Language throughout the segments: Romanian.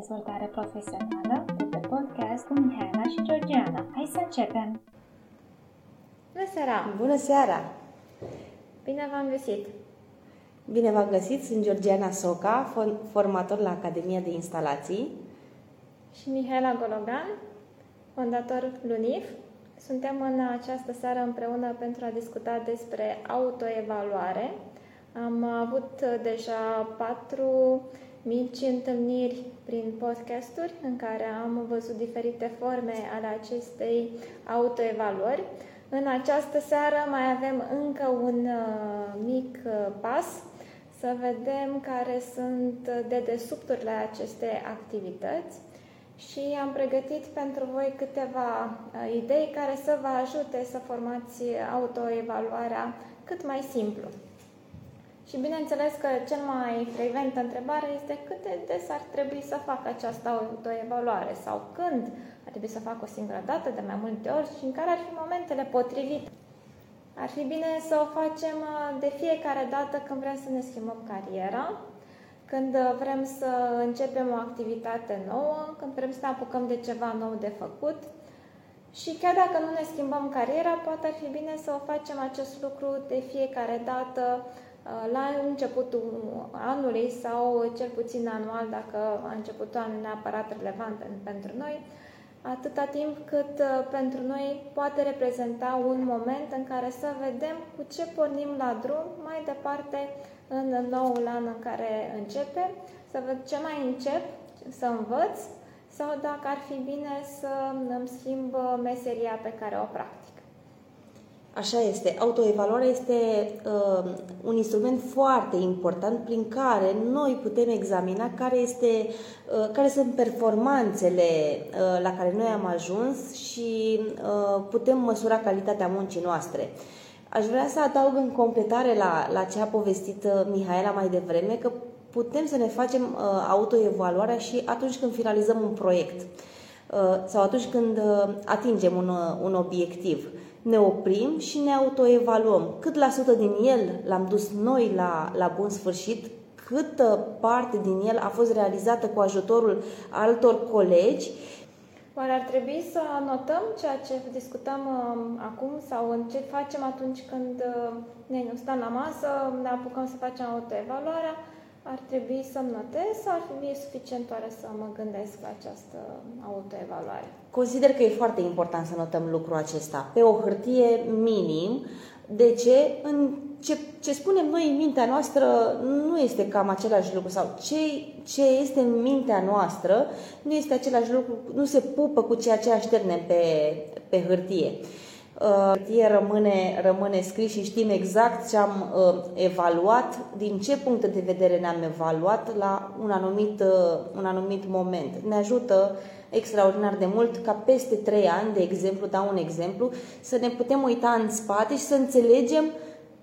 dezvoltare profesională de pe podcast cu Mihaela și Georgiana. Hai să începem! Bună seara! Bună seara! Bine v-am găsit! Bine v-am găsit! Sunt Georgiana Soca, formator la Academia de Instalații. Și Mihaela Gologan, fondator LUNIF. Suntem în această seară împreună pentru a discuta despre autoevaluare. Am avut deja patru mici întâlniri prin podcasturi în care am văzut diferite forme ale acestei autoevaluări. În această seară mai avem încă un uh, mic uh, pas să vedem care sunt dedesubturile acestei activități și am pregătit pentru voi câteva uh, idei care să vă ajute să formați autoevaluarea cât mai simplu. Și bineînțeles că cel mai frecventă întrebare este cât de des ar trebui să fac această autoevaluare sau când ar trebui să fac o singură dată, de mai multe ori și în care ar fi momentele potrivite. Ar fi bine să o facem uh, de fiecare dată când vrem să ne schimbăm cariera, când uh, vrem să începem o activitate nouă, când vrem să ne apucăm de ceva nou de făcut. Și chiar dacă nu ne schimbăm cariera, poate ar fi bine să o facem acest lucru de fiecare dată Uh, la începutul anului sau cel puțin anual, dacă a începutul anului neapărat relevant pentru noi, atâta timp cât uh, pentru noi poate reprezenta un moment în care să vedem cu ce pornim la drum mai departe în noul an în care începe, să văd ce mai încep, să învăț sau dacă ar fi bine să îmi schimb meseria pe care o practic. Așa este. Autoevaluarea este uh, un instrument foarte important prin care noi putem examina care, este, uh, care sunt performanțele uh, la care noi am ajuns și uh, putem măsura calitatea muncii noastre. Aș vrea să adaug în completare la, la ce a povestit uh, Mihaela mai devreme că putem să ne facem uh, autoevaluarea și atunci când finalizăm un proiect uh, sau atunci când uh, atingem un, uh, un obiectiv. Uh, ne oprim și ne autoevaluăm. Cât la sută din el l-am dus noi la, la bun sfârșit, câtă parte din el a fost realizată cu ajutorul altor colegi. Oare ar trebui să anotăm ceea ce discutăm uh, acum sau în ce facem atunci când uh, ne stăm la masă, ne apucăm să facem autoevaluarea? Ar trebui să-mi notez sau ar fi suficient oare să mă gândesc la această autoevaluare? Consider că e foarte important să notăm lucrul acesta. Pe o hârtie minim, de ce? În ce, ce spunem noi în mintea noastră nu este cam același lucru sau ce, ce este în mintea noastră nu este același lucru, nu se pupă cu ceea ce așternem pe, pe hârtie. Uh, hârtie rămâne, rămâne scris și știm exact ce am uh, evaluat, din ce punct de vedere ne-am evaluat la un anumit, uh, un anumit moment. Ne ajută extraordinar de mult ca peste trei ani, de exemplu, dau un exemplu, să ne putem uita în spate și să înțelegem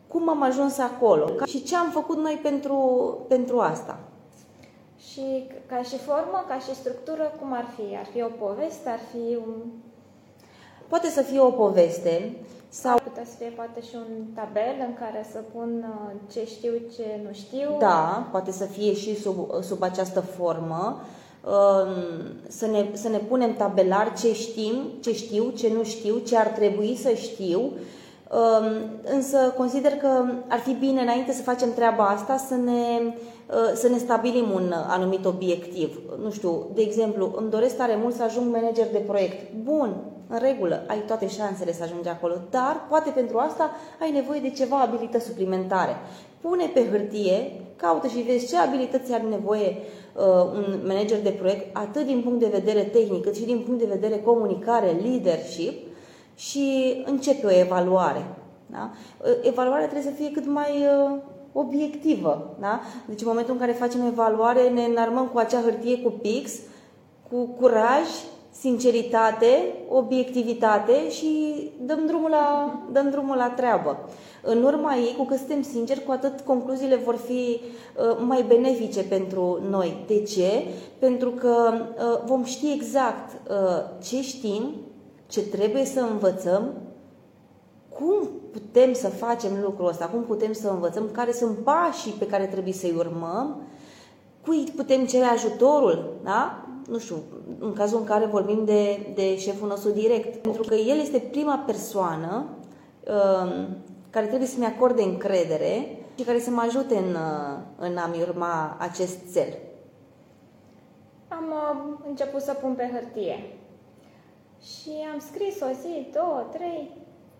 cum am ajuns acolo și ce am făcut noi pentru, pentru asta. Și ca și formă, ca și structură, cum ar fi? Ar fi o poveste, ar fi un Poate să fie o poveste sau... Ar putea să fie poate și un tabel în care să pun uh, ce știu, ce nu știu. Da, poate să fie și sub, sub această formă. Um, să ne, să ne punem tabelar ce știm, ce știu, ce nu știu, ce ar trebui să știu. Um, însă consider că ar fi bine înainte să facem treaba asta să ne, uh, să ne stabilim un anumit obiectiv. Nu știu, de exemplu, îmi doresc tare mult să ajung manager de proiect. Bun, în regulă, ai toate șansele să ajungi acolo, dar poate pentru asta ai nevoie de ceva abilități suplimentare. Pune pe hârtie, caută și vezi ce abilități are nevoie uh, un manager de proiect, atât din punct de vedere tehnic, cât și din punct de vedere comunicare, leadership, și începe o evaluare. Da? Uh, evaluarea trebuie să fie cât mai uh, obiectivă. Da? Deci în momentul în care facem evaluare, ne înarmăm cu acea hârtie cu pix, cu curaj sinceritate, obiectivitate și dăm drumul la, dăm drumul la treabă. În urma ei, cu cât suntem sinceri, cu atât concluziile vor fi uh, mai benefice pentru noi. De ce? Pentru că uh, vom ști exact uh, ce știm, ce trebuie să învățăm, cum putem să facem lucrul ăsta, cum putem să învățăm, care sunt pașii pe care trebuie să-i urmăm, cui putem cere ajutorul, da? nu știu, în cazul în care vorbim de, de șeful nostru direct, pentru că el este prima persoană um, care trebuie să-mi acorde încredere și care să mă ajute în, uh, în a-mi urma acest cel. Am uh, început să pun pe hârtie și am scris o zi, două, trei,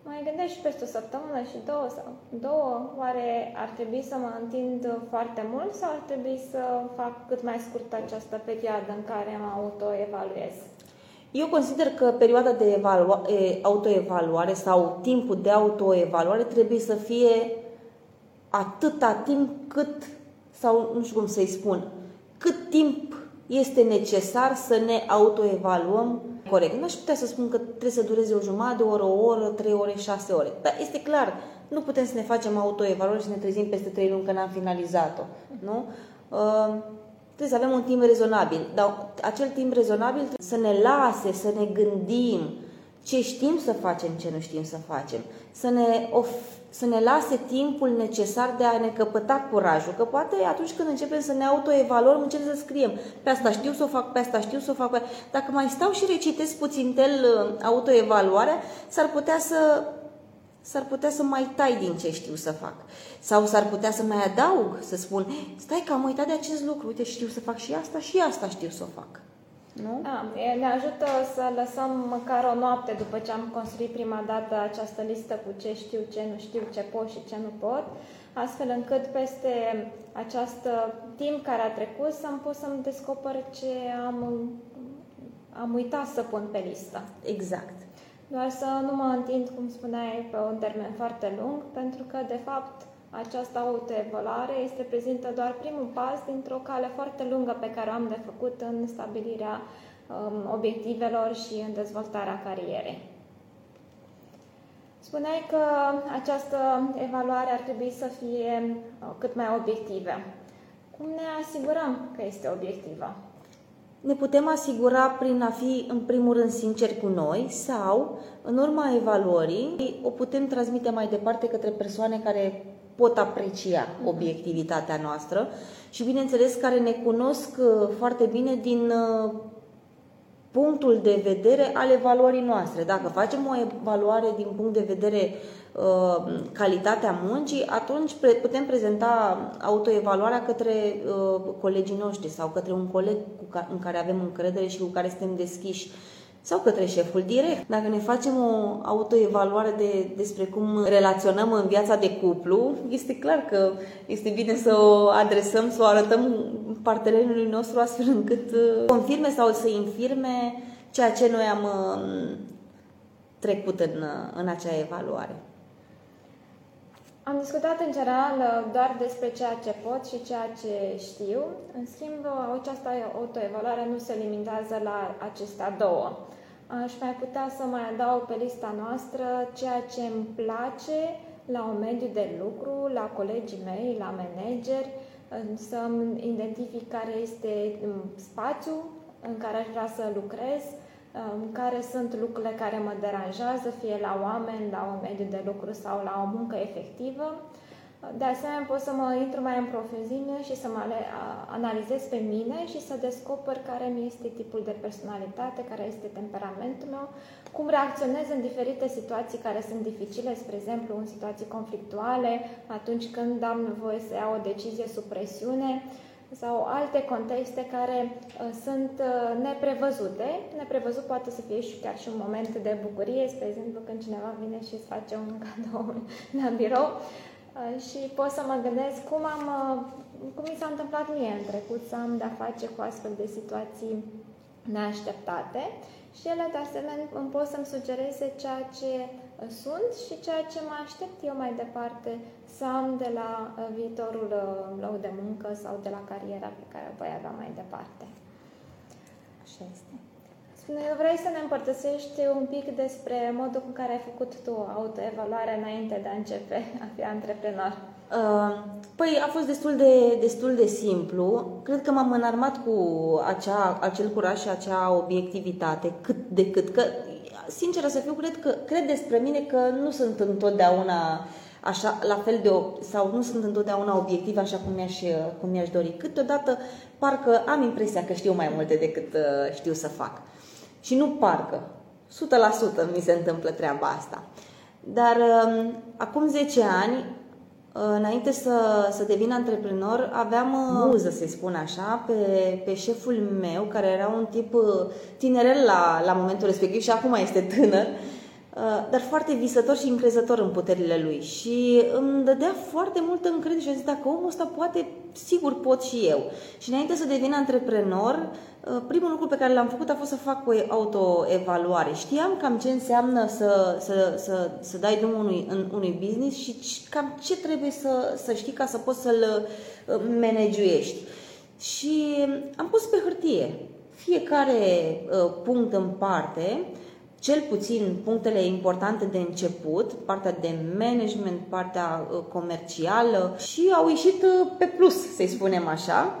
mai gândesc și peste o săptămână și două sau două, oare ar trebui să mă întind foarte mult sau ar trebui să fac cât mai scurt această perioadă în care mă autoevaluez? Eu consider că perioada de evalua- autoevaluare sau timpul de autoevaluare trebuie să fie atâta timp cât, sau nu știu cum să-i spun, cât timp este necesar să ne autoevaluăm corect. Nu aș putea să spun că trebuie să dureze o jumătate de oră, o oră, trei ore, șase ore. Dar este clar, nu putem să ne facem autoevaluare și să ne trezim peste trei luni că n-am finalizat-o. Nu? Uh, trebuie să avem un timp rezonabil. Dar acel timp rezonabil trebuie să ne lase, să ne gândim ce știm să facem, ce nu știm să facem. Să ne of- să ne lase timpul necesar de a ne căpăta curajul. Că poate atunci când începem să ne autoevaluăm, începem să scriem pe asta știu să o fac, pe asta știu să o fac. Pe... Dacă mai stau și recitesc puțin tel uh, autoevaluarea, s-ar putea să s-ar putea să mai tai din ce știu să fac. Sau s-ar putea să mai adaug, să spun, stai că am uitat de acest lucru, uite, știu să fac și asta și asta știu să o fac. Nu? Da, ne ajută să lăsăm măcar o noapte după ce am construit prima dată această listă cu ce știu, ce nu știu, ce pot și ce nu pot, astfel încât peste acest timp care a trecut să-mi pot să-mi descoper ce am, am uitat să pun pe listă. Exact. Doar să nu mă întind, cum spuneai, pe un termen foarte lung, pentru că, de fapt, această autoevaluare este prezintă doar primul pas dintr-o cale foarte lungă pe care o am de făcut în stabilirea um, obiectivelor și în dezvoltarea carierei. Spuneai că această evaluare ar trebui să fie uh, cât mai obiectivă. Cum ne asigurăm că este obiectivă? Ne putem asigura prin a fi, în primul rând, sinceri cu noi sau, în urma evaluării, o putem transmite mai departe către persoane care pot aprecia obiectivitatea noastră și, bineînțeles, care ne cunosc uh, foarte bine din uh, punctul de vedere al evaluării noastre. Dacă facem o evaluare din punct de vedere uh, calitatea muncii, atunci putem prezenta autoevaluarea către uh, colegii noștri sau către un coleg cu ca- în care avem încredere și cu care suntem deschiși sau către șeful direct. Dacă ne facem o autoevaluare de, despre cum relaționăm în viața de cuplu, este clar că este bine să o adresăm, să o arătăm partenerului nostru astfel încât uh, confirme sau să infirme ceea ce noi am uh, trecut în, uh, în acea evaluare. Am discutat în general doar despre ceea ce pot și ceea ce știu. În schimb, această autoevaluare nu se limitează la acestea două. Aș mai putea să mai adaug pe lista noastră ceea ce îmi place la un mediu de lucru, la colegii mei, la manageri, să-mi identific care este um, spațiul în care aș vrea să lucrez, um, care sunt lucrurile care mă deranjează, fie la oameni, la un mediu de lucru sau la o muncă efectivă. De asemenea, pot să mă intru mai în profeziune și să mă analizez pe mine și să descoper care mi este tipul de personalitate, care este temperamentul meu, cum reacționez în diferite situații care sunt dificile, spre exemplu în situații conflictuale, atunci când am nevoie să iau o decizie sub presiune sau alte contexte care uh, sunt uh, neprevăzute. Neprevăzut poate să fie și chiar și un moment de bucurie, spre exemplu când cineva vine și îți face un cadou la birou. Uh, și pot să mă gândesc cum, am, uh, cum mi s-a întâmplat mie în trecut să am de-a face cu astfel de situații neașteptate și ele de asemenea îmi pot să-mi sugereze ceea ce uh, sunt și ceea ce mă aștept eu mai departe să am de la viitorul loc de muncă sau de la cariera pe care o voi avea mai departe. Așa este. Vrei să ne împărtășești un pic despre modul în care ai făcut tu autoevaluarea înainte de a începe a fi antreprenor? Uh, păi a fost destul de, destul de simplu. Cred că m-am înarmat cu acea, acel curaj și acea obiectivitate cât de cât. Că, sinceră să fiu, cred, că, cred despre mine că nu sunt întotdeauna așa, la fel de, sau nu sunt întotdeauna obiective așa cum mi-aș, cum mi-aș dori. Câteodată parcă am impresia că știu mai multe decât uh, știu să fac. Și nu parcă, 100% mi se întâmplă treaba asta. Dar uh, acum 10 ani, uh, înainte să, să devin antreprenor, aveam uh, muză, să spun așa, pe, pe șeful meu, care era un tip uh, tinerel la, la momentul respectiv și acum este tânăr, Uh, dar foarte visător și încrezător în puterile lui. Și îmi dădea foarte multă încredere și a zis dacă omul ăsta poate, sigur pot și eu. Și înainte să devin antreprenor, uh, primul lucru pe care l-am făcut a fost să fac o autoevaluare. Știam cam ce înseamnă să, să, să, să dai drumul unui, în, unui business și cam ce trebuie să, să știi ca să poți să-l uh, managuiești. Și am pus pe hârtie fiecare uh, punct în parte cel puțin punctele importante de început, partea de management, partea uh, comercială și au ieșit uh, pe plus, să-i spunem așa.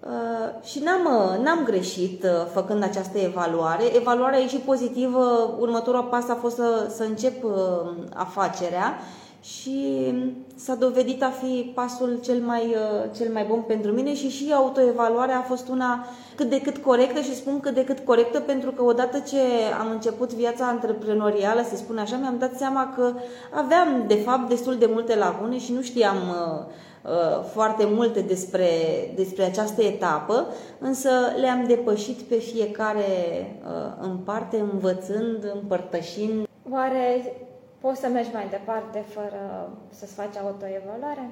Uh, și n-am, n-am greșit făcând această evaluare. Evaluarea a ieșit pozitivă, următorul pas a fost să, să încep afacerea și s-a dovedit a fi pasul cel mai, cel mai bun pentru mine și și autoevaluarea a fost una cât de cât corectă și spun cât de cât corectă pentru că odată ce am început viața antreprenorială, să spun așa, mi-am dat seama că aveam de fapt destul de multe lacune și nu știam uh, uh, foarte multe despre, despre această etapă, însă le-am depășit pe fiecare uh, în parte, învățând, împărtășind. Oare poți să mergi mai departe fără să-ți faci autoevaluare?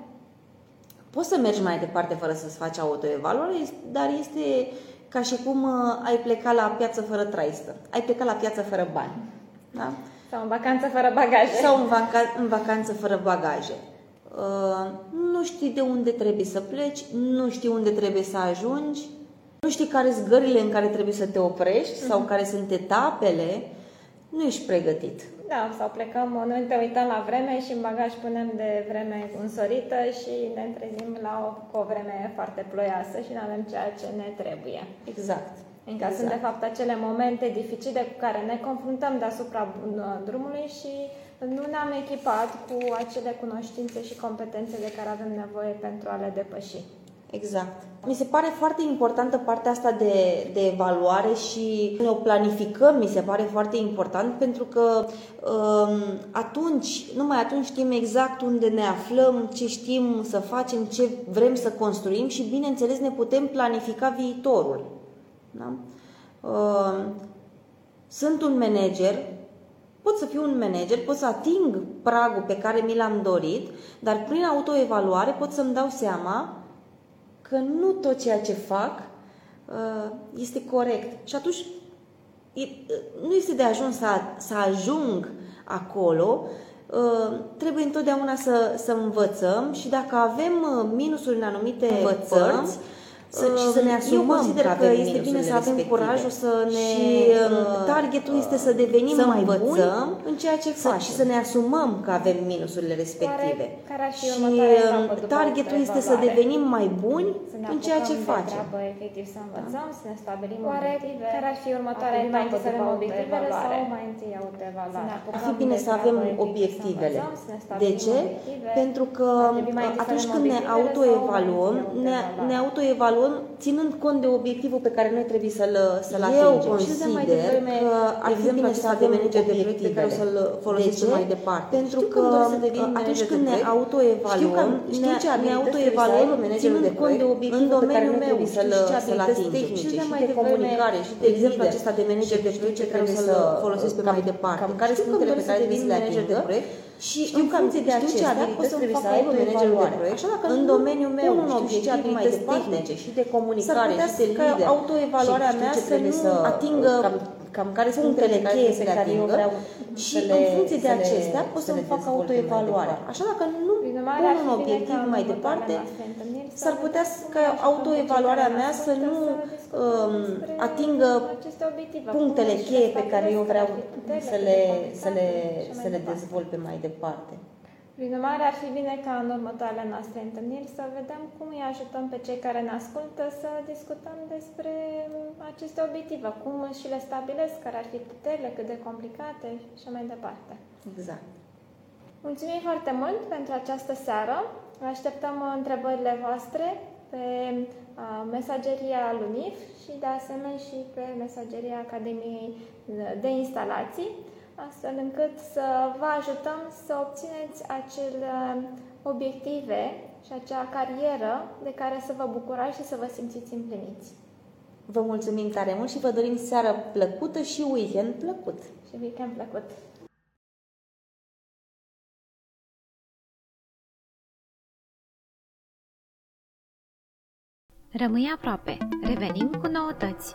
Poți să mergi mai departe fără să-ți faci autoevaluare, dar este ca și cum uh, ai plecat la piață fără traistă. Ai plecat la piață fără bani. Da? Sau în vacanță fără bagaje. Sau în, vaca- în vacanță fără bagaje. Uh, nu știi de unde trebuie să pleci, nu știi unde trebuie să ajungi, nu știi care sunt gările în care trebuie să te oprești uh-huh. sau mhm. care sunt etapele, nu ești pregătit. Da, sau plecăm, nu te uităm la vreme și în bagaj punem de vreme însorită și ne trezim la o, cu o vreme foarte ploioasă și nu avem ceea ce ne trebuie. Exact. Încă exact. sunt de fapt acele momente dificile cu care ne confruntăm deasupra drumului și nu ne-am echipat cu acele cunoștințe și competențe de care avem nevoie pentru a le depăși. Exact. Mi se pare foarte importantă partea asta de, de evaluare și ne o planificăm, mi se pare foarte important pentru că um, atunci, numai atunci știm exact unde ne aflăm, ce știm să facem, ce vrem să construim și bineînțeles ne putem planifica viitorul. Da? Um, sunt un manager, pot să fiu un manager, pot să ating pragul pe care mi l-am dorit, dar prin autoevaluare pot să-mi dau seama că nu tot ceea ce fac uh, este corect. Și atunci uh, nu este de ajuns să, să ajung acolo, uh, trebuie întotdeauna să, să învățăm și dacă avem minusuri în anumite învățăm, părți, să, și să ne asumăm Eu consider că, că este bine să avem respective. curajul să ne... Și uh, targetul este să devenim să mai buni în ceea ce facem. Și să ne asumăm că avem minusurile respective. Care, care și uh, targetul este să devenim mai buni în ceea ce facem. Treabă, efectiv să învățăm, da? să ne stabilim Oare, obiective. Care ar fi următoarea etapă să avem obiectivele sau mai întâi autoevaluare? Ar fi bine să avem obiectivele. De ce? Pentru că atunci când ne autoevaluăm, ne autoevaluăm evaluăm ținând cont de obiectivul pe care noi trebuie să-l, să-l atingem. Eu consider că ar fi bine să avem obiective pe care să-l folosim mai departe. Pentru că atunci când ne autoevaluăm, ne, ne autoevaluăm ținând cont de obiectivul pe care noi trebuie să-l, să-l atingem. Și de comunicare și de exemplu acesta de manager de proiect pe care să-l folosesc pe mai departe. Care sunt punctele pe care trebuie să le atingă și știu în funcție de acestea pot să trebuie să aibă managerul de proiect. Așa dacă în domeniul meu un obiectiv mai de tehnice și de comunicare și de lider. autoevaluarea mea să nu atingă cam care sunt punctele cheie pe care eu vreau. și în funcție de acestea pot să-mi fac autoevaluare. Așa dacă nu pun un obiectiv mai departe, s-ar putea ca autoevaluarea mea să nu um, atingă punctele cheie pe care eu vreau să le, să le, să le dezvolte mai departe. Prin urmare, ar fi bine ca în următoarele noastre întâlniri să vedem cum îi ajutăm pe cei care ne ascultă să discutăm despre aceste obiective, cum și le stabilesc, care ar fi puterile, cât de complicate și așa mai departe. Exact. Mulțumim foarte mult pentru această seară. Așteptăm întrebările voastre pe mesageria Lunif și de asemenea și pe mesageria Academiei de Instalații, astfel încât să vă ajutăm să obțineți acele obiective și acea carieră de care să vă bucurați și să vă simțiți împliniți. Vă mulțumim tare mult și vă dorim seară plăcută și weekend plăcut. Și weekend plăcut. Rămâi aproape. Revenim cu noutăți.